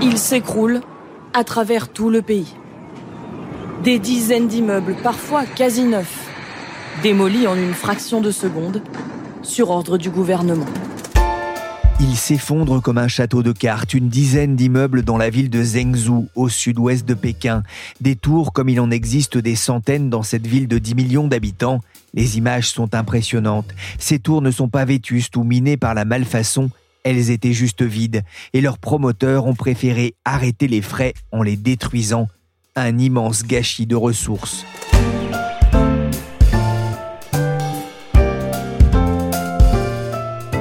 Il s'écroule à travers tout le pays. Des dizaines d'immeubles, parfois quasi neufs, démolis en une fraction de seconde, sur ordre du gouvernement. Il s'effondre comme un château de cartes, une dizaine d'immeubles dans la ville de Zhengzhou, au sud-ouest de Pékin. Des tours comme il en existe des centaines dans cette ville de 10 millions d'habitants. Les images sont impressionnantes. Ces tours ne sont pas vétustes ou minées par la malfaçon, elles étaient juste vides et leurs promoteurs ont préféré arrêter les frais en les détruisant. Un immense gâchis de ressources.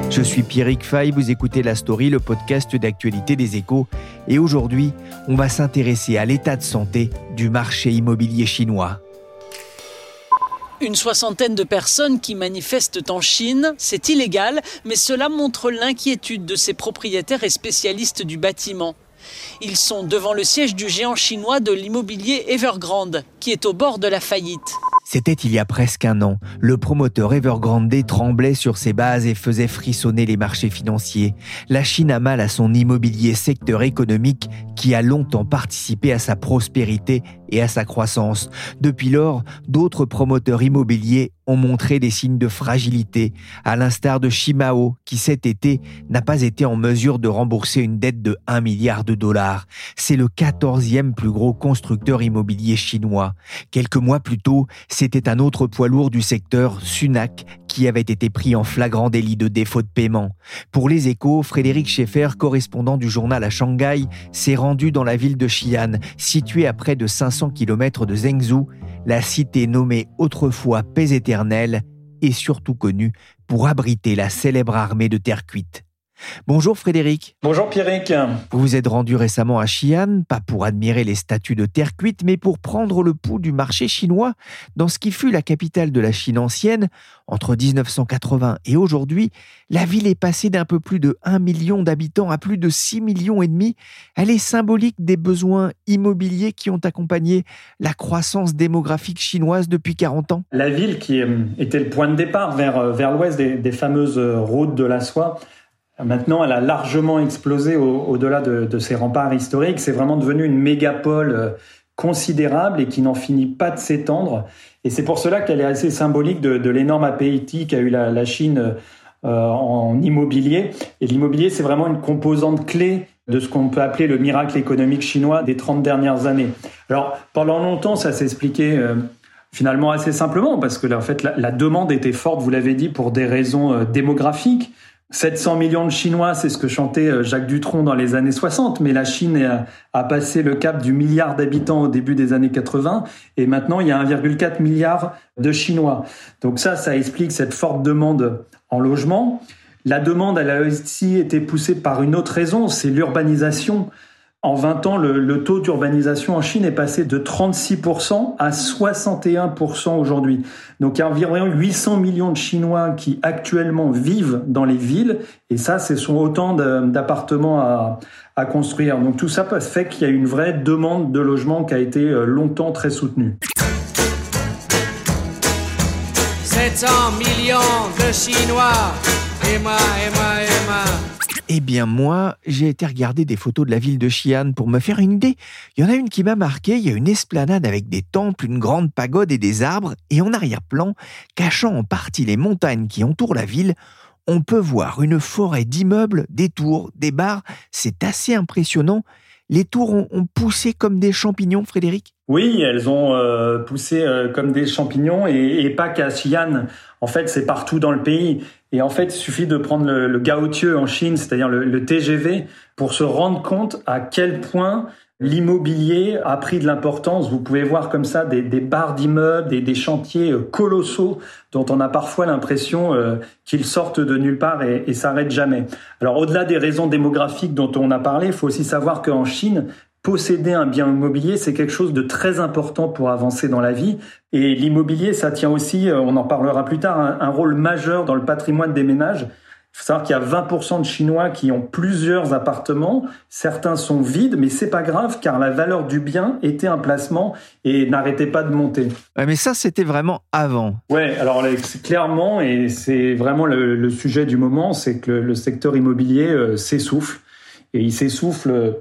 Je suis Pierrick Fay, vous écoutez La Story, le podcast d'actualité des échos, et aujourd'hui, on va s'intéresser à l'état de santé du marché immobilier chinois. Une soixantaine de personnes qui manifestent en Chine, c'est illégal, mais cela montre l'inquiétude de ces propriétaires et spécialistes du bâtiment. Ils sont devant le siège du géant chinois de l'immobilier Evergrande, qui est au bord de la faillite. C'était il y a presque un an. Le promoteur Evergrande tremblait sur ses bases et faisait frissonner les marchés financiers. La Chine a mal à son immobilier, secteur économique qui a longtemps participé à sa prospérité et à sa croissance. Depuis lors, d'autres promoteurs immobiliers ont montré des signes de fragilité, à l'instar de Shimao, qui cet été n'a pas été en mesure de rembourser une dette de 1 milliard de dollars. C'est le 14e plus gros constructeur immobilier chinois. Quelques mois plus tôt, c'était un autre poids lourd du secteur, Sunac, qui avait été pris en flagrant délit de défaut de paiement. Pour les échos, Frédéric Schaeffer, correspondant du journal à Shanghai, s'est rendu dans la ville de Xi'an, située à près de 500 km de Zhengzhou, la cité nommée autrefois paix éternelle et surtout connue pour abriter la célèbre armée de terre cuite. Bonjour Frédéric. Bonjour Pierrick. Vous vous êtes rendu récemment à Xi'an, pas pour admirer les statues de terre cuite, mais pour prendre le pouls du marché chinois dans ce qui fut la capitale de la Chine ancienne. Entre 1980 et aujourd'hui, la ville est passée d'un peu plus de 1 million d'habitants à plus de 6 millions et demi. Elle est symbolique des besoins immobiliers qui ont accompagné la croissance démographique chinoise depuis 40 ans. La ville qui euh, était le point de départ vers, euh, vers l'ouest des, des fameuses routes de la soie Maintenant, elle a largement explosé au-delà de, ses remparts historiques. C'est vraiment devenu une mégapole euh, considérable et qui n'en finit pas de s'étendre. Et c'est pour cela qu'elle est assez symbolique de, l'énorme appétit qu'a eu la, Chine euh, en immobilier. Et l'immobilier, c'est vraiment une composante clé de ce qu'on peut appeler le miracle économique chinois des 30 dernières années. Alors, pendant longtemps, ça s'expliquait euh, finalement assez simplement parce que en fait, la, la demande était forte, vous l'avez dit, pour des raisons démographiques. 700 millions de Chinois, c'est ce que chantait euh, Jacques Dutronc dans les années 60, mais la Chine a, passé le cap du milliard d'habitants au début des années 80, et maintenant il y a 1,4 milliard de Chinois. Donc ça, ça explique cette forte demande en logement. La demande, elle a aussi été poussée par une autre raison, c'est l'urbanisation. En 20 ans, le, taux d'urbanisation en Chine est passé de 36% à 61% aujourd'hui. Donc il y a environ 800 millions de Chinois qui actuellement vivent dans les villes, et ça, ce sont autant d'appartements à, construire. Donc tout ça fait qu'il y a une vraie demande de logement qui a été euh, longtemps très soutenue. 700 millions de Chinois, Emma, Emma, Emma. Eh bien moi, j'ai été regarder des photos de la ville de Xi'an pour me faire une idée. Il y en a une qui m'a marqué, il y a une esplanade avec des temples, une grande pagode et des arbres, et en arrière-plan, cachant en partie les montagnes qui entourent la ville, on peut voir une forêt d'immeubles, des tours, des bars, c'est assez impressionnant. Les tours ont, poussé comme des champignons, Frédéric Oui, elles ont euh, poussé euh, comme des champignons et, pas qu'à Xi'an. En fait, c'est partout dans le pays. Et en fait, il suffit de prendre le, le en Chine, c'est-à-dire le, TGV, pour se rendre compte à quel point L'immobilier a pris de l'importance. Vous pouvez voir comme ça des, des barres d'immeubles, des, des, chantiers euh, colossaux dont on a parfois l'impression euh, qu'ils sortent de nulle part et, et s'arrêtent jamais. Alors au-delà des raisons démographiques dont on a parlé, il faut aussi savoir qu'en Chine, posséder un bien immobilier, c'est quelque chose de très important pour avancer dans la vie. Et l'immobilier, ça tient aussi, euh, on en parlera plus tard, un, un rôle majeur dans le patrimoine des ménages. Il faut savoir qu'il y a 20% de Chinois qui ont plusieurs appartements. Certains sont vides, mais c'est pas grave car la valeur du bien était un placement et n'arrêtait pas de monter. mais ça, c'était vraiment avant. Ouais, alors clairement, et c'est vraiment le, le, sujet du moment, c'est que le, le secteur immobilier euh, s'essouffle. Et il s'essouffle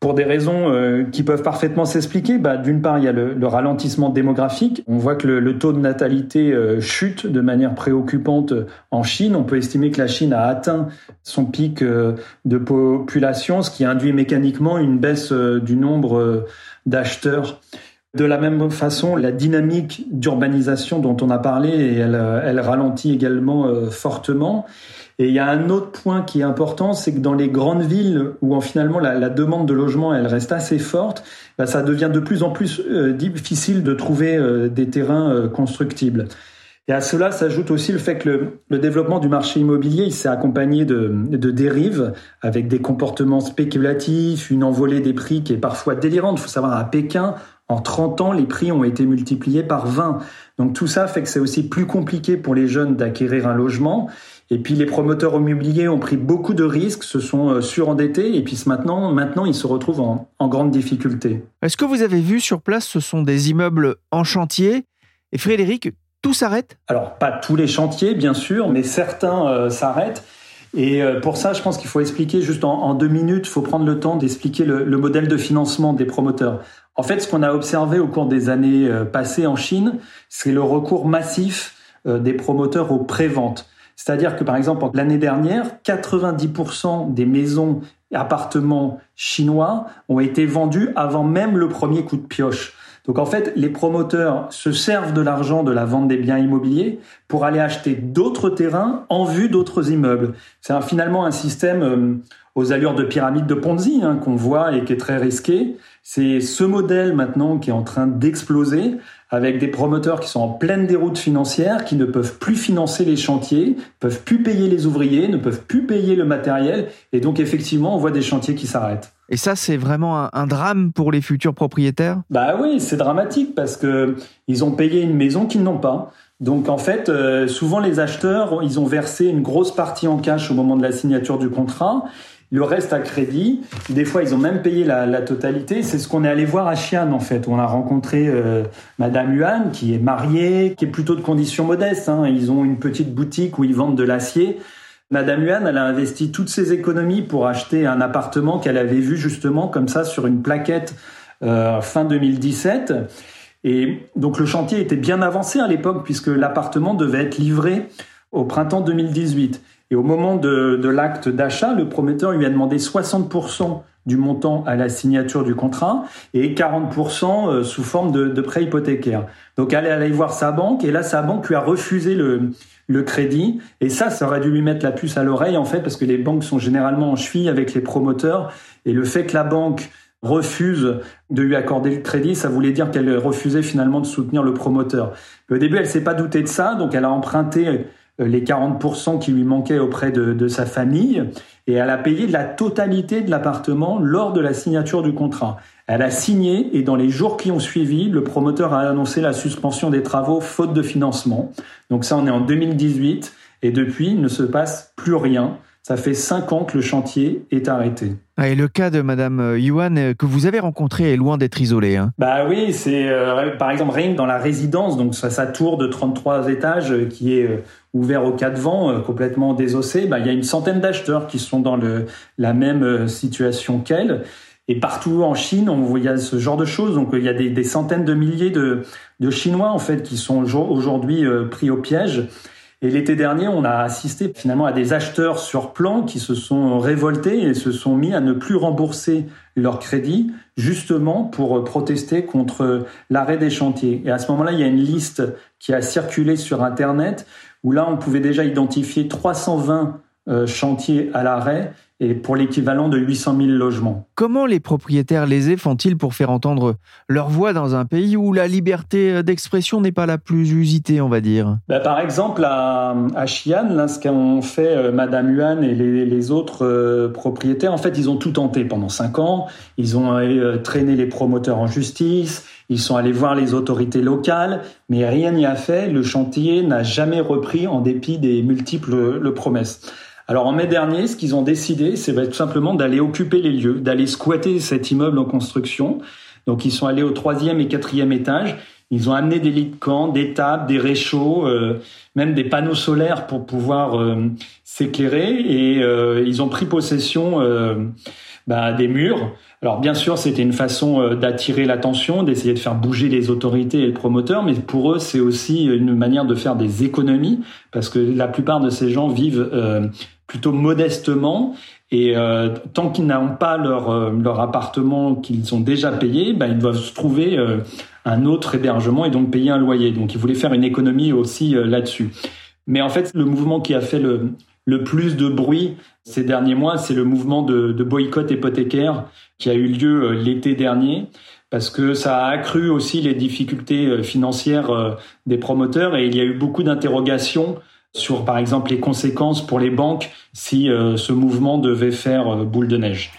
pour des raisons euh, qui peuvent parfaitement s'expliquer. Bah, D'une part, il y a le, le, ralentissement démographique. On voit que le, taux de natalité euh, chute de manière préoccupante en Chine. On peut estimer que la Chine a atteint son pic euh, de population, ce qui induit mécaniquement une baisse du nombre d'acheteurs. De la même façon, la dynamique d'urbanisation dont on a parlé, elle ralentit également fortement. Et il y a un autre point qui est important, c'est que dans les grandes villes où en, finalement la, la, demande de logement elle reste assez forte, bah, ça devient de plus en plus euh, difficile de trouver euh, des terrains euh, constructibles. Et à cela s'ajoute aussi le fait que le, le, développement du marché immobilier il s'est accompagné de, de, dérives avec des comportements spéculatifs, une envolée des prix qui est parfois délirante. Il faut savoir à Pékin, en 30 ans, les prix ont été multipliés par 20. Donc tout ça fait que c'est aussi plus compliqué pour les jeunes d'acquérir un logement. Et puis les promoteurs immobiliers ont pris beaucoup de risques, se sont surendettés, et puis maintenant, maintenant ils se retrouvent en, en grande difficulté. Est-ce que vous avez vu sur place, ce sont des immeubles en chantier? Et Frédéric, tout s'arrête? Alors pas tous les chantiers, bien sûr, mais certains euh, s'arrêtent. Et euh, pour ça, je pense qu'il faut expliquer juste en, en, deux minutes, il faut prendre le temps d'expliquer le, le, modèle de financement des promoteurs. En fait, ce qu'on a observé au cours des années euh, passées en Chine, c'est le recours massif des promoteurs aux préventes. C'est-à-dire que par exemple, l'année dernière, 90% des maisons et appartements chinois ont été vendus avant même le premier coup de pioche. Donc en fait, les promoteurs se servent de l'argent de la vente des biens immobiliers pour aller acheter d'autres terrains en vue d'autres immeubles. C'est finalement un système euh, aux allures de pyramide de Ponzi hein, qu'on voit et qui est très risqué. C'est ce modèle maintenant qui est en train d'exploser avec des promoteurs qui sont en pleine déroute financière, qui ne peuvent plus financer les chantiers, peuvent plus payer les ouvriers, ne peuvent plus payer le matériel, et donc effectivement, on voit des chantiers qui s'arrêtent. Et ça, c'est vraiment un, un, drame pour les futurs propriétaires? Bah oui, c'est dramatique parce que ils ont payé une maison qu'ils n'ont pas. Donc en fait, euh, souvent les acheteurs, ils ont versé une grosse partie en cash au moment de la signature du contrat le reste à crédit. Des fois, ils ont même payé la, la totalité. C'est ce qu'on est allé voir à Xi'an, en fait. On a rencontré euh, Madame Yuan, qui est mariée, qui est plutôt de conditions modestes. Hein. Ils ont une petite boutique où ils vendent de l'acier. Madame Yuan, elle a investi toutes ses économies pour acheter un appartement qu'elle avait vu justement comme ça sur une plaquette euh, fin 2017. Et donc le chantier était bien avancé à l'époque puisque l'appartement devait être livré au printemps 2018. Et au moment de, de l'acte d'achat, le prometteur lui a demandé 60% du montant à la signature du contrat et 40% sous forme de, de prêt hypothécaire. Donc elle est allée voir sa banque et là sa banque lui a refusé le, le crédit et ça ça aurait dû lui mettre la puce à l'oreille en fait parce que les banques sont généralement en cheville avec les promoteurs et le fait que la banque refuse de lui accorder le crédit, ça voulait dire qu'elle refusait finalement de soutenir le promoteur. Au début, elle s'est pas doutée de ça, donc elle a emprunté les 40% qui lui manquaient auprès de, de, sa famille et elle a payé la totalité de l'appartement lors de la signature du contrat. Elle a signé et dans les jours qui ont suivi, le promoteur a annoncé la suspension des travaux faute de financement. Donc ça, on est en 2018 et depuis, il ne se passe plus rien. Ça fait cinq ans que le chantier est arrêté. Ah, et le cas de Madame Yuan euh, que vous avez rencontré est loin d'être isolé. Hein. Bah oui, c'est euh, par exemple rien que dans la résidence, donc sa, tour de 33 étages euh, qui est euh, ouvert au cas de vent, euh, complètement désossé, bah, il y a une centaine d'acheteurs qui sont dans le, la même euh, situation qu'elle. Et partout en Chine, on y a ce genre de choses. Donc il y a des, des centaines de milliers de, de, Chinois en fait qui sont aujourd'hui pris au piège. Et l'été dernier, on a assisté finalement à des acheteurs sur plan qui se sont révoltés et se sont mis à ne plus rembourser leur crédit, justement pour protester contre l'arrêt des chantiers. Et à ce moment-là, il y a une liste qui a circulé sur Internet où là, on pouvait déjà identifier 320 chantiers à l'arrêt et pour l'équivalent de 800 000 logements. Comment les propriétaires lésés font-ils pour faire entendre leur voix dans un pays où la liberté d'expression n'est pas la plus usitée, on va dire? Bah, Par exemple, à, à Xi'an, là, ce qu'ont fait euh, Madame Yuan et les, autres euh, propriétaires, en fait, ils ont tout tenté pendant cinq ans. Ils ont euh, traîné les promoteurs en justice, ils sont allés voir les autorités locales, mais rien n'y a fait. Le chantier n'a jamais repris en dépit des multiples promesses. Alors en mai dernier, ce qu'ils ont décidé, c'est bah, tout simplement d'aller occuper les lieux, d'aller squatter cet immeuble en construction. Donc ils sont allés au troisième et quatrième étage. Ils ont amené des lits de camp, des tables, des réchauds, euh, même des panneaux solaires pour pouvoir euh, s'éclairer. Et euh, ils ont pris possession bah, des murs. Alors bien sûr, c'était une façon d'attirer l'attention, d'essayer de faire bouger les autorités et le promoteur, mais pour eux, c'est aussi une manière de faire des économies, parce que la plupart de ces gens vivent plutôt modestement. Et euh, tant qu'ils n'ont pas leur, euh, leur appartement qu'ils ont déjà payé, ben, ils doivent se trouver euh, un autre hébergement et donc payer un loyer. Donc ils voulaient faire une économie aussi là-dessus. Mais en fait, le mouvement qui a fait le, le plus de bruit ces derniers mois, c'est le mouvement de, de, boycott hypothécaire qui a eu lieu l'été dernier, parce que ça a accru aussi les difficultés financières des promoteurs et il y a eu beaucoup d'interrogations sur, par exemple, les conséquences pour les banques si euh, ce mouvement devait faire euh, boule de neige.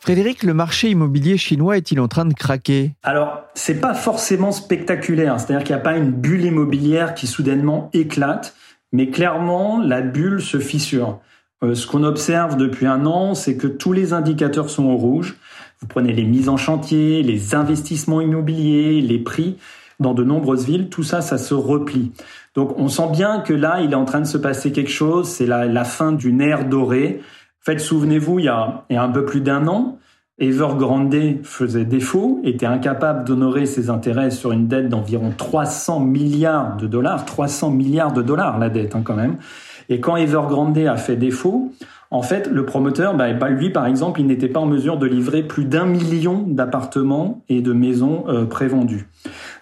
Frédéric, le marché immobilier chinois est-il en train de craquer? Alors, c'est pas forcément spectaculaire, c'est-à-dire qu'il n'y a pas une bulle immobilière qui soudainement éclate, mais clairement, la bulle se fissure. Euh, ce qu'on observe depuis un an, c'est que tous les indicateurs sont au rouge. Vous prenez les mises en chantier, les investissements immobiliers, les prix dans de nombreuses villes, tout ça, ça se replie. Donc on sent bien que là, il est en train de se passer quelque chose, c'est la, fin d'une ère dorée. En fait, souvenez-vous, il, y a, un peu plus d'un an, Evergrande faisait défaut, était incapable d'honorer ses intérêts sur une dette d'environ 300 milliards de dollars, 300 milliards de dollars la dette hein, quand même. Et quand Evergrande a fait défaut, en fait, le promoteur, bah, bah, lui par exemple, il n'était pas en mesure de livrer plus d'un million d'appartements et de maisons euh, prévendus.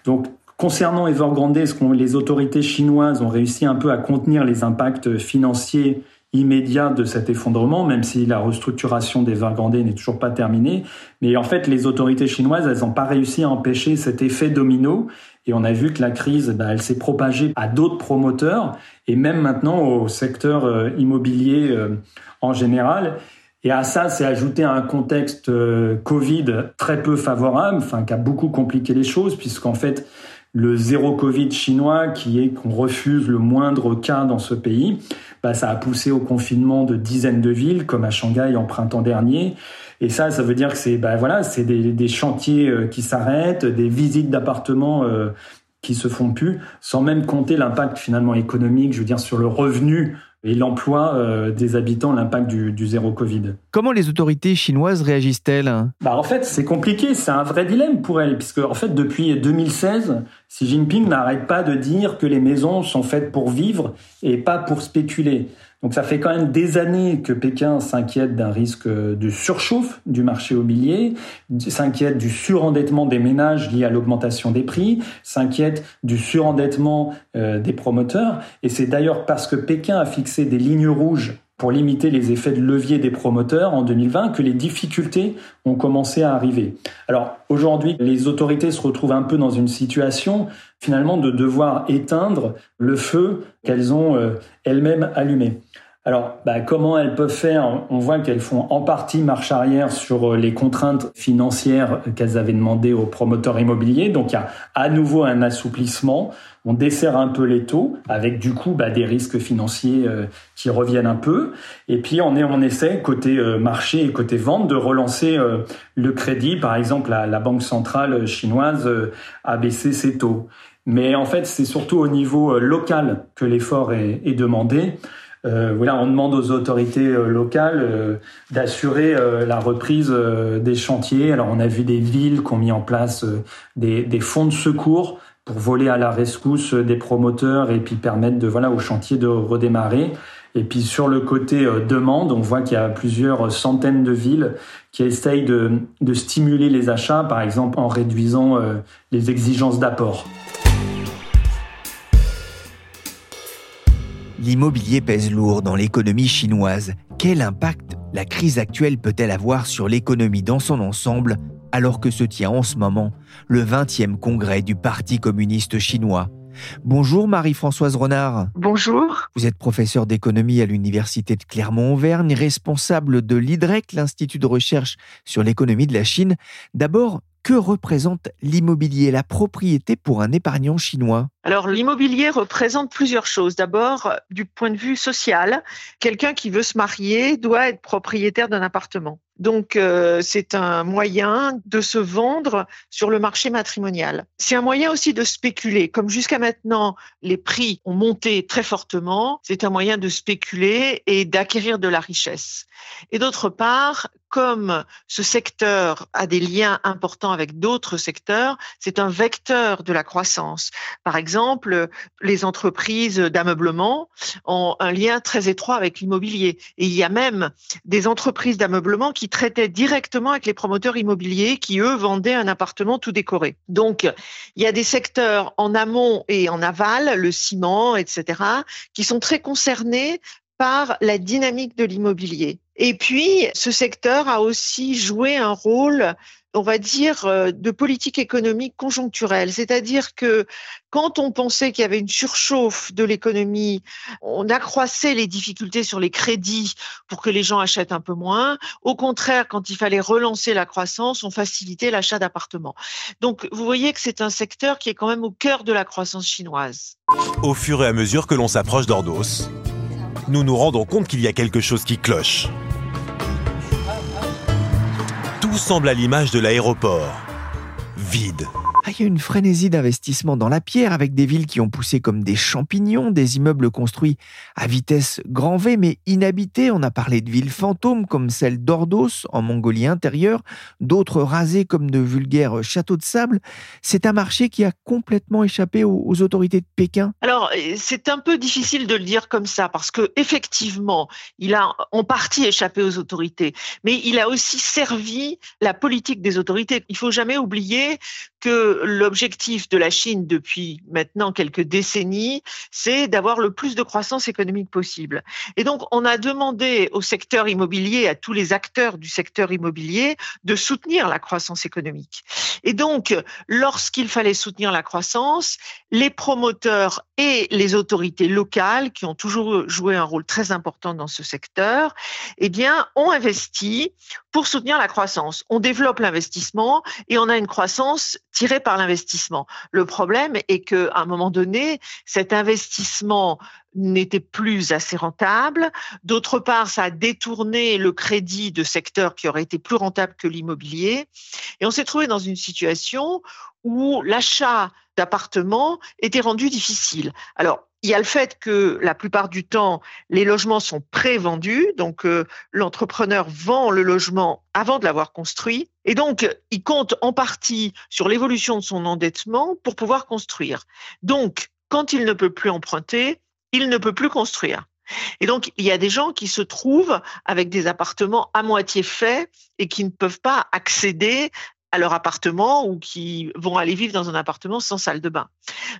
Donc, concernant Evergrande, ce que les autorités chinoises ont réussi un peu à contenir les impacts financiers immédiats de cet effondrement, même si la restructuration d'Evergrande n'est toujours pas terminée. Mais en fait, les autorités chinoises, elles n'ont pas réussi à empêcher cet effet domino. Et on a vu que la crise, bah, elle s'est propagée à d'autres promoteurs et même maintenant au secteur euh, immobilier euh, en général. Et à ça, c'est ajouté un contexte euh, Covid très peu favorable, enfin qui a beaucoup compliqué les choses, puisqu'en fait, le zéro Covid chinois, qui est qu'on refuse le moindre cas dans ce pays, bah, ça a poussé au confinement de dizaines de villes, comme à Shanghai en printemps dernier. Et ça, ça veut dire que c'est bah, voilà, c'est des, chantiers euh, qui s'arrêtent, des visites d'appartements euh, qui se font plus, sans même compter l'impact finalement économique, je veux dire, sur le revenu et l'emploi euh, des habitants, l'impact du, du, zéro Covid. Comment les autorités chinoises réagissent-elles? Bah En fait, c'est compliqué, c'est un vrai dilemme pour elles, puisque en fait, depuis 2016, Xi Jinping n'arrête pas de dire que les maisons sont faites pour vivre et pas pour spéculer. Donc ça fait quand même des années que Pékin s'inquiète d'un risque de surchauffe du marché immobilier, s'inquiète du surendettement des ménages lié à l'augmentation des prix, s'inquiète du surendettement euh, des promoteurs. Et c'est d'ailleurs parce que Pékin a fixé des lignes rouges pour limiter les effets de levier des promoteurs en 2020 que les difficultés ont commencé à arriver. Alors aujourd'hui, les autorités se retrouvent un peu dans une situation finalement de devoir éteindre le feu qu'elles ont euh, elles-mêmes allumé. Alors, bah, comment elles peuvent faire? On voit qu'elles font en partie marche arrière sur euh, les contraintes financières qu'elles avaient demandées aux promoteurs immobiliers. Donc, il y a à nouveau un assouplissement. On dessert un peu les taux, avec du coup bah, des risques financiers euh, qui reviennent un peu. Et puis, on, est, on essaie, côté euh, marché et côté vente, de relancer le crédit. Par exemple, la, la Banque centrale chinoise a baissé ses taux. Mais en fait, c'est surtout au niveau local que l'effort est demandé. Euh, voilà, on demande aux autorités euh, locales euh, d'assurer la reprise des chantiers. Alors, on a vu des villes qui ont mis en place des, des, fonds de secours pour voler à la rescousse des promoteurs et puis permettre de voilà au chantier de redémarrer. Et puis sur le côté demande, on voit qu'il y a plusieurs centaines de villes qui essayent de, de stimuler les achats, par exemple en réduisant les exigences d'apport. L'immobilier pèse lourd dans l'économie chinoise. Quel impact la crise actuelle peut-elle avoir sur l'économie dans son ensemble alors que se tient en ce moment le 20e congrès du Parti communiste chinois? Bonjour Marie-Françoise Renard. Bonjour. Vous êtes professeur d'économie à l'Université de Clermont-Auvergne, responsable de l'IDREC, l'Institut de recherche sur l'économie de la Chine. D'abord, que représente l'immobilier, la propriété pour un épargnant chinois? Alors l'immobilier représente plusieurs choses. D'abord, du point de vue social, quelqu'un qui veut se marier doit être propriétaire d'un appartement. Donc euh, c'est un moyen de se vendre sur le marché matrimonial. C'est un moyen aussi de spéculer. Comme jusqu'à maintenant, les prix ont monté très fortement, c'est un moyen de spéculer et d'acquérir de la richesse. Et d'autre part, comme ce secteur a des liens importants avec d'autres secteurs, c'est un vecteur de la croissance. Par exemple, les entreprises d'ameublement ont un lien très étroit avec l'immobilier. Et il y a même des entreprises d'ameublement qui traitaient directement avec les promoteurs immobiliers qui, eux, vendaient un appartement tout décoré. Donc, il y a des secteurs en amont et en aval, le ciment, etc., qui sont très concernés par la dynamique de l'immobilier. Et puis, ce secteur a aussi joué un rôle on va dire, euh, de politique économique conjoncturelle. C'est-à-dire que quand on pensait qu'il y avait une surchauffe de l'économie, on accroissait les difficultés sur les crédits pour que les gens achètent un peu moins. Au contraire, quand il fallait relancer la croissance, on facilitait l'achat d'appartements. Donc, vous voyez que c'est un secteur qui est quand même au cœur de la croissance chinoise. Au fur et à mesure que l'on s'approche d'Ordos, nous nous rendons compte qu'il y a quelque chose qui cloche. Tout semble à l'image de l'aéroport. Vide. Ah, il y a une frénésie d'investissement dans la pierre avec des villes qui ont poussé comme des champignons, des immeubles construits à vitesse grand V mais inhabités. On a parlé de villes fantômes comme celle d'Ordos en Mongolie intérieure, d'autres rasées comme de vulgaires châteaux de sable. C'est un marché qui a complètement échappé aux, autorités de Pékin. Alors c'est un peu difficile de le dire comme ça parce que effectivement il a en partie échappé aux autorités, mais il a aussi servi la politique des autorités. Il faut jamais oublier que l'objectif de la Chine depuis maintenant quelques décennies, c'est d'avoir le plus de croissance économique possible. Et donc, on a demandé au secteur immobilier, à tous les acteurs du secteur immobilier, de soutenir la croissance économique. Et donc, lorsqu'il fallait soutenir la croissance, les promoteurs et les autorités locales, qui ont toujours joué un rôle très important dans ce secteur, eh bien, ont investi pour soutenir la croissance. On développe l'investissement et on a une croissance tirée par l'investissement. Le problème est qu'à un moment donné, cet investissement n'était plus assez rentable. D'autre part, ça a détourné le crédit de secteurs qui auraient été plus rentables que l'immobilier. Et on s'est trouvé dans une situation où l'achat d'appartements était rendu difficile. Alors, il y a le fait que la plupart du temps, les logements sont pré-vendus, donc euh, l'entrepreneur vend le logement avant de l'avoir construit, et donc il compte en partie sur l'évolution de son endettement pour pouvoir construire. Donc, quand il ne peut plus emprunter, il ne peut plus construire. Et donc, il y a des gens qui se trouvent avec des appartements à moitié faits et qui ne peuvent pas accéder à leur appartement ou qui vont aller vivre dans un appartement sans salle de bain.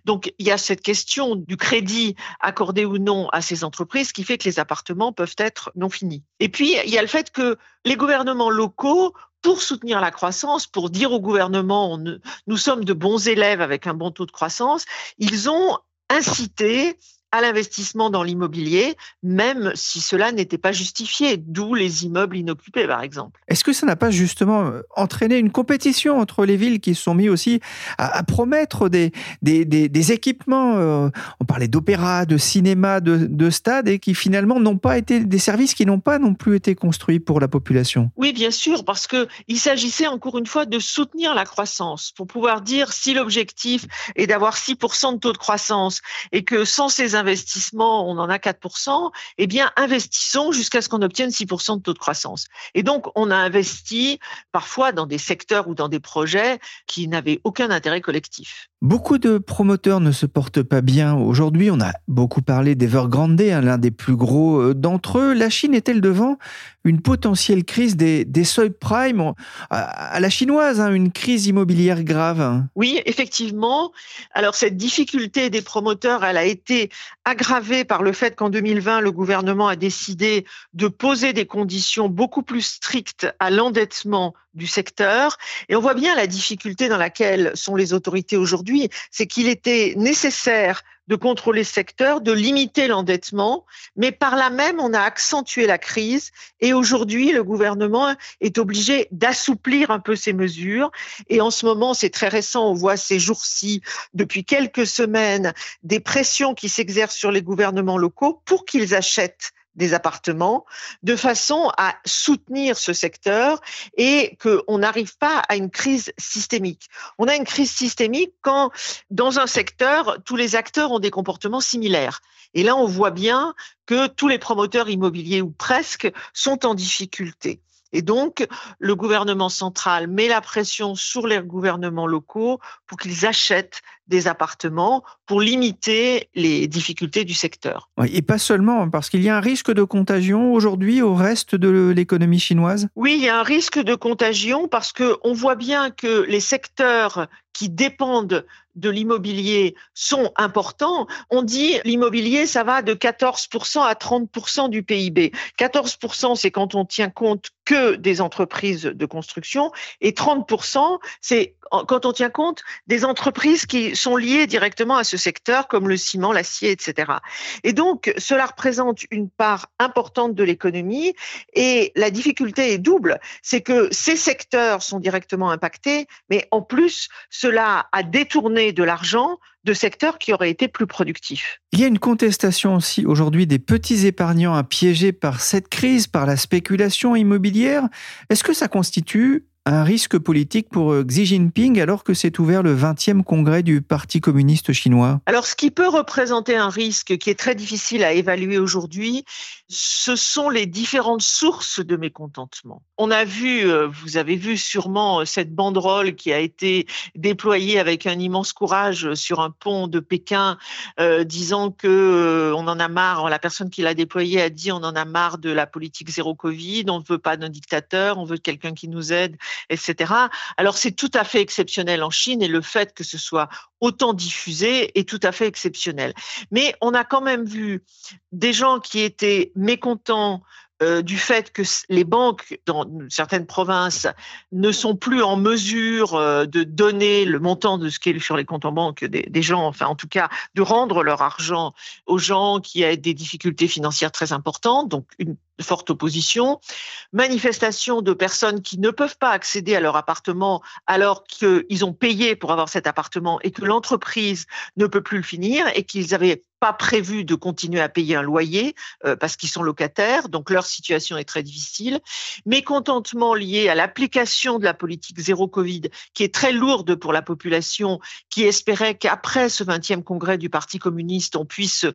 Donc, il y a cette question du crédit accordé ou non à ces entreprises qui fait que les appartements peuvent être non finis. Et puis, il y a le fait que les gouvernements locaux pour soutenir la croissance, pour dire au gouvernement nous sommes de bons élèves avec un bon taux de croissance, ils ont incité à l'investissement dans l'immobilier, même si cela n'était pas justifié, d'où les immeubles inoccupés, par exemple. Est-ce que ça n'a pas justement entraîné une compétition entre les villes qui se sont mis aussi à, promettre des, des, équipements euh, On parlait d'opéra, de cinéma, de, de stades, et qui finalement n'ont pas été des services qui n'ont pas non plus été construits pour la population? Oui, bien sûr, parce qu'il s'agissait encore une fois de soutenir la croissance, pour pouvoir dire si l'objectif est d'avoir 6% de taux de croissance et que sans ces investissement, on en a 4%, eh bien, investissons jusqu'à ce qu'on obtienne 6% de taux de croissance. Et donc, on a investi parfois dans des secteurs ou dans des projets qui n'avaient aucun intérêt collectif. Beaucoup de promoteurs ne se portent pas bien aujourd'hui. On a beaucoup parlé d'Evergrande, hein, l'un des plus gros euh, d'entre eux. La Chine est-elle devant une potentielle crise des, des subprimes? À, la chinoise, hein, une crise immobilière grave Oui, effectivement. Alors cette difficulté des promoteurs, elle a été aggravée par le fait qu'en 2020, le gouvernement a décidé de poser des conditions beaucoup plus strictes à l'endettement du secteur. Et on voit bien la difficulté dans laquelle sont les autorités aujourd'hui, c'est qu'il était nécessaire de contrôler ce secteur, de limiter l'endettement, mais par là même, on a accentué la crise et aujourd'hui, le gouvernement est obligé d'assouplir un peu ces mesures. Et en ce moment, c'est très récent, on voit ces jours-ci, depuis quelques semaines, des pressions qui s'exercent sur les gouvernements locaux pour qu'ils achètent des appartements, de façon à soutenir ce secteur et qu'on n'arrive pas à une crise systémique. On a une crise systémique quand, dans un secteur, tous les acteurs ont des comportements similaires. Et là, on voit bien que tous les promoteurs immobiliers, ou presque, sont en difficulté. Et donc, le gouvernement central met la pression sur les gouvernements locaux pour qu'ils achètent des appartements pour limiter les difficultés du secteur. Et pas seulement, parce qu'il y a un risque de contagion aujourd'hui au reste de l'économie chinoise? Oui, il y a un risque de contagion parce qu'on voit bien que les secteurs qui dépendent de l'immobilier sont importants. On dit l'immobilier, ça va de 14% à 30% du PIB. 14%, c'est quand on tient compte que des entreprises de construction et 30%, c'est quand on tient compte des entreprises qui sont liées directement à ce secteur, comme le ciment, l'acier, etc. Et donc, cela représente une part importante de l'économie et la difficulté est double. C'est que ces secteurs sont directement impactés, mais en plus, cela a détourné de l'argent de secteurs qui auraient été plus productifs. Il y a une contestation aussi aujourd'hui des petits épargnants piégés par cette crise, par la spéculation immobilière. Est-ce que ça constitue un risque politique pour euh, Xi Jinping alors que s'est ouvert le 20e congrès du Parti communiste chinois? Alors ce qui peut représenter un risque qui est très difficile à évaluer aujourd'hui, ce sont les différentes sources de mécontentement. On a vu, euh, vous avez vu sûrement cette banderole qui a été déployée avec un immense courage sur un pont de Pékin, euh, disant que on en a marre. La personne qui l'a déployée a dit on en a marre de la politique zéro Covid, on ne veut pas d'un dictateur, on veut quelqu'un qui nous aide etc. Alors c'est tout à fait exceptionnel en Chine et le fait que ce soit autant diffusé est tout à fait exceptionnel. Mais on a quand même vu des gens qui étaient mécontents euh, du fait que les banques dans certaines provinces ne sont plus en mesure euh, de donner le montant de ce qui est sur les comptes en banque des, gens, enfin en tout cas de rendre leur argent aux gens qui ont des difficultés financières très importantes, donc une forte opposition, manifestation de personnes qui ne peuvent pas accéder à leur appartement alors qu'ils ont payé pour avoir cet appartement et que l'entreprise ne peut plus le finir et qu'ils avaient pas prévu de continuer à payer un loyer euh, parce qu'ils sont locataires, donc leur situation est très difficile. Mécontentement lié à l'application de la politique zéro Covid, qui est très lourde pour la population, qui espérait qu'après ce 20e congrès du Parti communiste, on puisse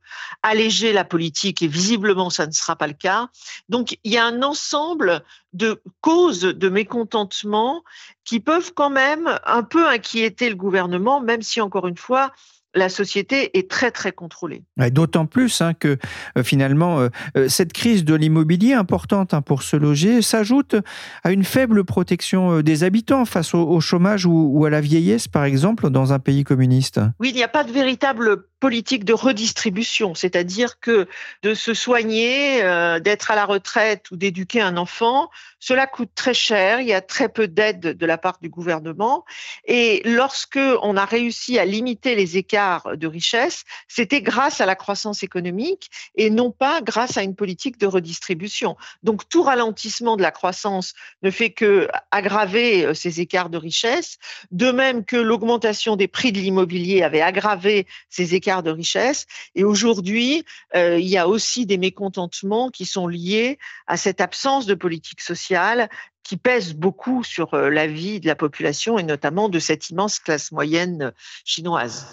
alléger la politique et visiblement ça ne sera pas le cas. Donc il y a un ensemble de causes de mécontentement qui peuvent quand même un peu inquiéter le gouvernement, même si encore une fois, la société est très très contrôlée. D'autant plus hein, que euh, finalement euh, euh, cette crise de l'immobilier importante hein, pour se loger s'ajoute à une faible protection des habitants face au, chômage ou, à la vieillesse par exemple dans un pays communiste. Oui, il n'y a pas de véritable politique de redistribution, c'est-à-dire que de se soigner, d'être à la retraite ou d'éduquer un enfant, cela coûte très cher, il y a très peu d'aide de la part du gouvernement et lorsque on a réussi à limiter les écarts de richesse, c'était grâce à la croissance économique et non pas grâce à une politique de redistribution. Donc tout ralentissement de la croissance ne fait que aggraver euh, ces écarts de richesse, de même que l'augmentation des prix de l'immobilier avait aggravé ces écarts de richesse. Et aujourd'hui, euh, il y a aussi des mécontentements qui sont liés à cette absence de politique sociale qui pèse beaucoup sur euh, la vie de la population et notamment de cette immense classe moyenne chinoise.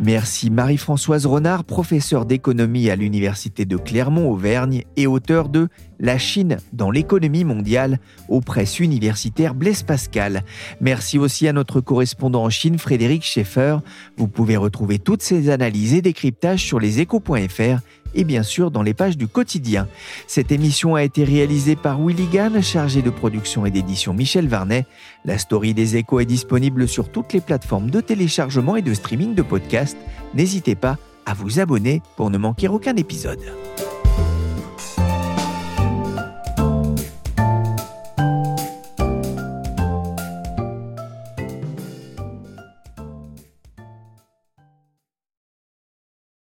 Merci Marie-Françoise Renard, professeure d'économie à l'Université de Clermont-Auvergne et auteur de La Chine dans l'économie mondiale aux presses universitaires Blaise Pascal. Merci aussi à notre correspondant en Chine, Frédéric Schaeffer. Vous pouvez retrouver toutes ces analyses et décryptages sur leséchos.fr et bien sûr dans les pages du quotidien. Cette émission a été réalisée par Willy chargé de production et d'édition Michel Varnet. La story des échos est disponible sur toutes les plateformes de téléchargement et de streaming de podcasts. N'hésitez pas à vous abonner pour ne manquer aucun épisode.